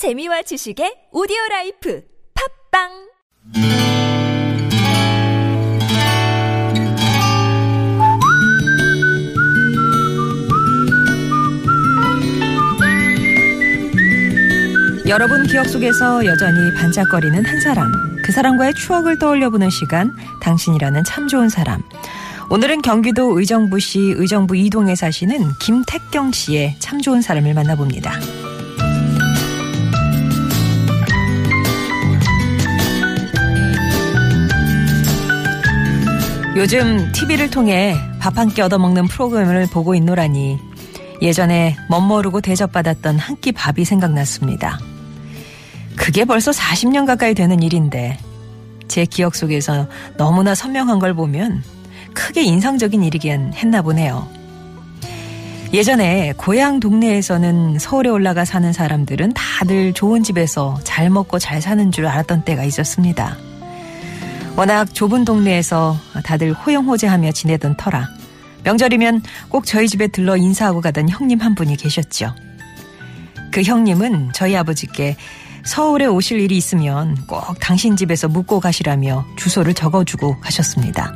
재미와 지식의 오디오 라이프 팟빵 여러분 기억 속에서 여전히 반짝거리는 한 사람. 그 사람과의 추억을 떠올려보는 시간. 당신이라는 참 좋은 사람. 오늘은 경기도 의정부시 의정부 이동에 사시는 김택경 씨의 참 좋은 사람을 만나봅니다. 요즘 TV를 통해 밥 한 끼 얻어먹는 프로그램을 보고 있노라니 예전에 멋모르고 대접받았던 한 끼 밥이 생각났습니다. 그게 벌써 40년 가까이 되는 일인데 제 기억 속에서 너무나 선명한 걸 보면 크게 인상적인 일이긴 했나 보네요. 예전에 고향 동네에서는 서울에 올라가 사는 사람들은 다들 좋은 집에서 잘 먹고 잘 사는 줄 알았던 때가 있었습니다. 워낙 좁은 동네에서 다들 호영호재하며 지내던 터라 명절이면 꼭 저희 집에 들러 인사하고 가던 형님 한 분이 계셨죠. 그 형님은 저희 아버지께 서울에 오실 일이 있으면 꼭 당신 집에서 묵고 가시라며 주소를 적어주고 가셨습니다.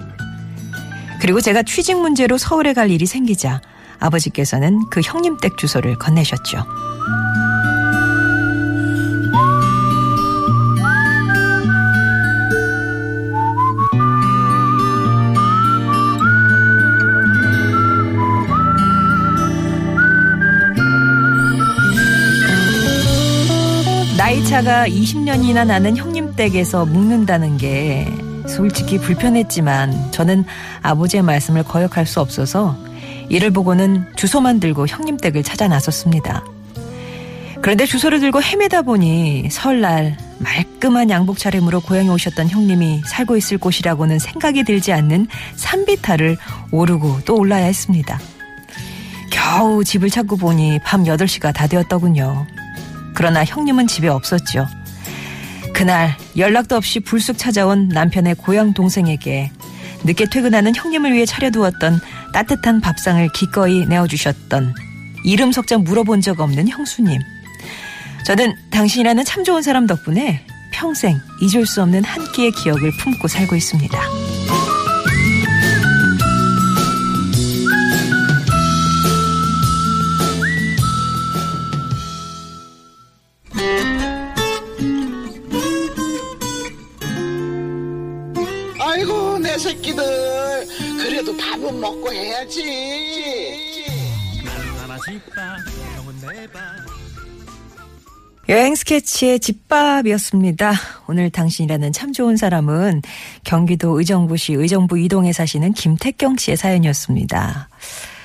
그리고 제가 취직 문제로 서울에 갈 일이 생기자 아버지께서는 그 형님 댁 주소를 건네셨죠. 나이 차가 20년이나 나는 형님 댁에서 묵는다는 게 솔직히 불편했지만 저는 아버지의 말씀을 거역할 수 없어서 이를 보고는 주소만 들고 형님 댁을 찾아 나섰습니다. 그런데 주소를 들고 헤매다 보니 설날 말끔한 양복 차림으로 고향에 오셨던 형님이 살고 있을 곳이라고는 생각이 들지 않는 산비탈을 오르고 또 올라야 했습니다. 겨우 집을 찾고 보니 밤 8시가 다 되었더군요. 그러나 형님은 집에 없었죠. 그날 연락도 없이 불쑥 찾아온 남편의 고향 동생에게 늦게 퇴근하는 형님을 위해 차려두었던 따뜻한 밥상을 기꺼이 내어주셨던 이름 석자 물어본 적 없는 형수님. 저는 당신이라는 참 좋은 사람 덕분에 평생 잊을 수 없는 한 끼의 기억을 품고 살고 있습니다. 아이고 내 새끼들 그래도 밥은 먹고 해야지 여행 스케치의 집밥이었습니다. 오늘 당신이라는 참 좋은 사람은 경기도 의정부시 의정부 이동에 사시는 김택경 씨의 사연이었습니다.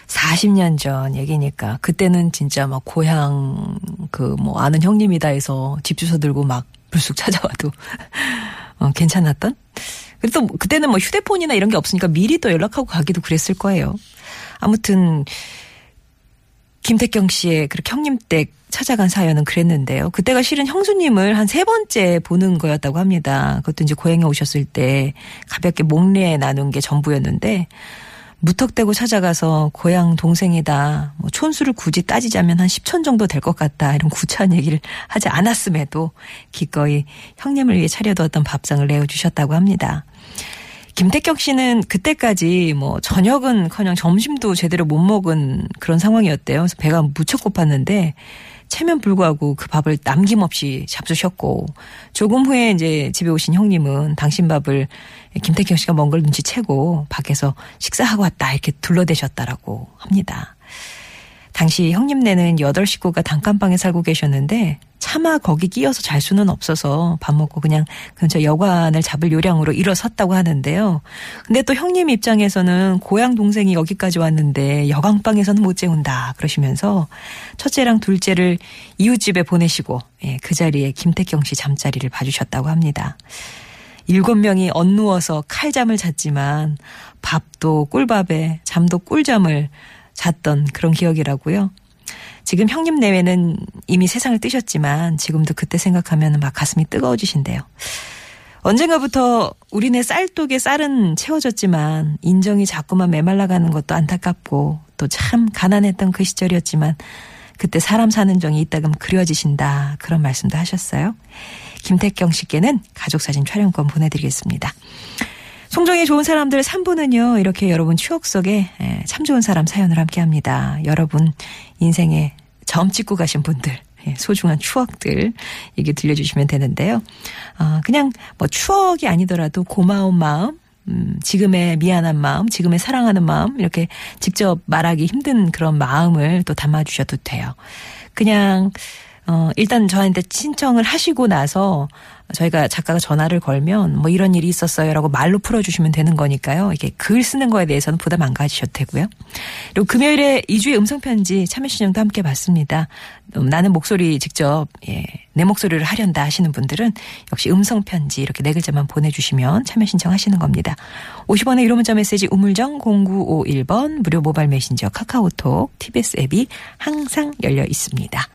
40년 전 얘기니까 그때는 진짜 막 고향 그 뭐 아는 형님이다 해서 집 주소 들고 막 불쑥 찾아와도 어, 괜찮았던? 그래도 그때는 뭐 휴대폰이나 이런 게 없으니까 미리 또 연락하고 가기도 그랬을 거예요. 아무튼 김택경 씨의 그렇게 형님 댁 찾아간 사연은 그랬는데요. 그때가 실은 형수님을 한 세 번째 보는 거였다고 합니다. 그것도 이제 고향에 오셨을 때 가볍게 목례 나눈 게 전부였는데 무턱대고 찾아가서 고향 동생이다. 뭐 촌수를 굳이 따지자면 한 10천 정도 될 것 같다. 이런 구차한 얘기를 하지 않았음에도 기꺼이 형님을 위해 차려두었던 밥상을 내어주셨다고 합니다. 김택경 씨는 그때까지 뭐 저녁은 커녕 점심도 제대로 못 먹은 그런 상황이었대요. 그래서 배가 무척 고팠는데 체면 불구하고 그 밥을 남김없이 잡수셨고 조금 후에 이제 집에 오신 형님은 당신 밥을 김택경 씨가 먼걸 눈치채고 밖에서 식사하고 왔다 이렇게 둘러대셨다라고 합니다. 당시 형님네는 여덟 식구가 단칸방에 살고 계셨는데 차마 거기 끼어서 잘 수는 없어서 밥 먹고 그냥 근처 여관을 잡을 요량으로 일어섰다고 하는데요. 근데 또 형님 입장에서는 고향 동생이 여기까지 왔는데 여강방에서는 못 재운다 그러시면서 첫째랑 둘째를 이웃집에 보내시고 예, 그 자리에 김택경 씨 잠자리를 봐주셨다고 합니다. 일곱 명이 엇누워서 칼잠을 잤지만 밥도 꿀밥에 잠도 꿀잠을 잤던 그런 기억이라고요. 지금 형님 내외는 이미 세상을 뜨셨지만 지금도 그때 생각하면 막 가슴이 뜨거워지신대요. 언젠가부터 우리네 쌀독에 쌀은 채워졌지만 인정이 자꾸만 메말라가는 것도 안타깝고 또 참 가난했던 그 시절이었지만 그때 사람 사는 정이 이따금 그려지신다. 그런 말씀도 하셨어요. 김태경 씨께는 가족사진 촬영권 보내드리겠습니다. 송정의 좋은 사람들 3부는요, 이렇게 여러분 추억 속에 예, 참 좋은 사람 사연을 함께 합니다. 여러분 인생에 점 찍고 가신 분들, 예, 소중한 추억들 얘기 들려주시면 되는데요. 어, 그냥 뭐 추억이 아니더라도 고마운 마음, 음, 지금의 미안한 마음, 지금의 사랑하는 마음, 이렇게 직접 말하기 힘든 그런 마음을 또 담아주셔도 돼요. 그냥, 어, 일단 저한테 신청을 하시고 나서 저희가 작가가 전화를 걸면 뭐 이런 일이 있었어요라고 말로 풀어주시면 되는 거니까요. 이게 글 쓰는 거에 대해서는 부담 안 가지셔도 되고요. 그리고 금요일에 2주의 음성편지 참여 신청도 함께 받습니다. 음, 나는 목소리 직접, 예, 내 목소리를 하련다 하시는 분들은 역시 음성편지 이렇게 네 글자만 보내주시면 참여 신청하시는 겁니다. 50원의 1호 문자 메시지 우물정 0951번 무료 모바일 메신저 카카오톡 TBS 앱이 항상 열려 있습니다.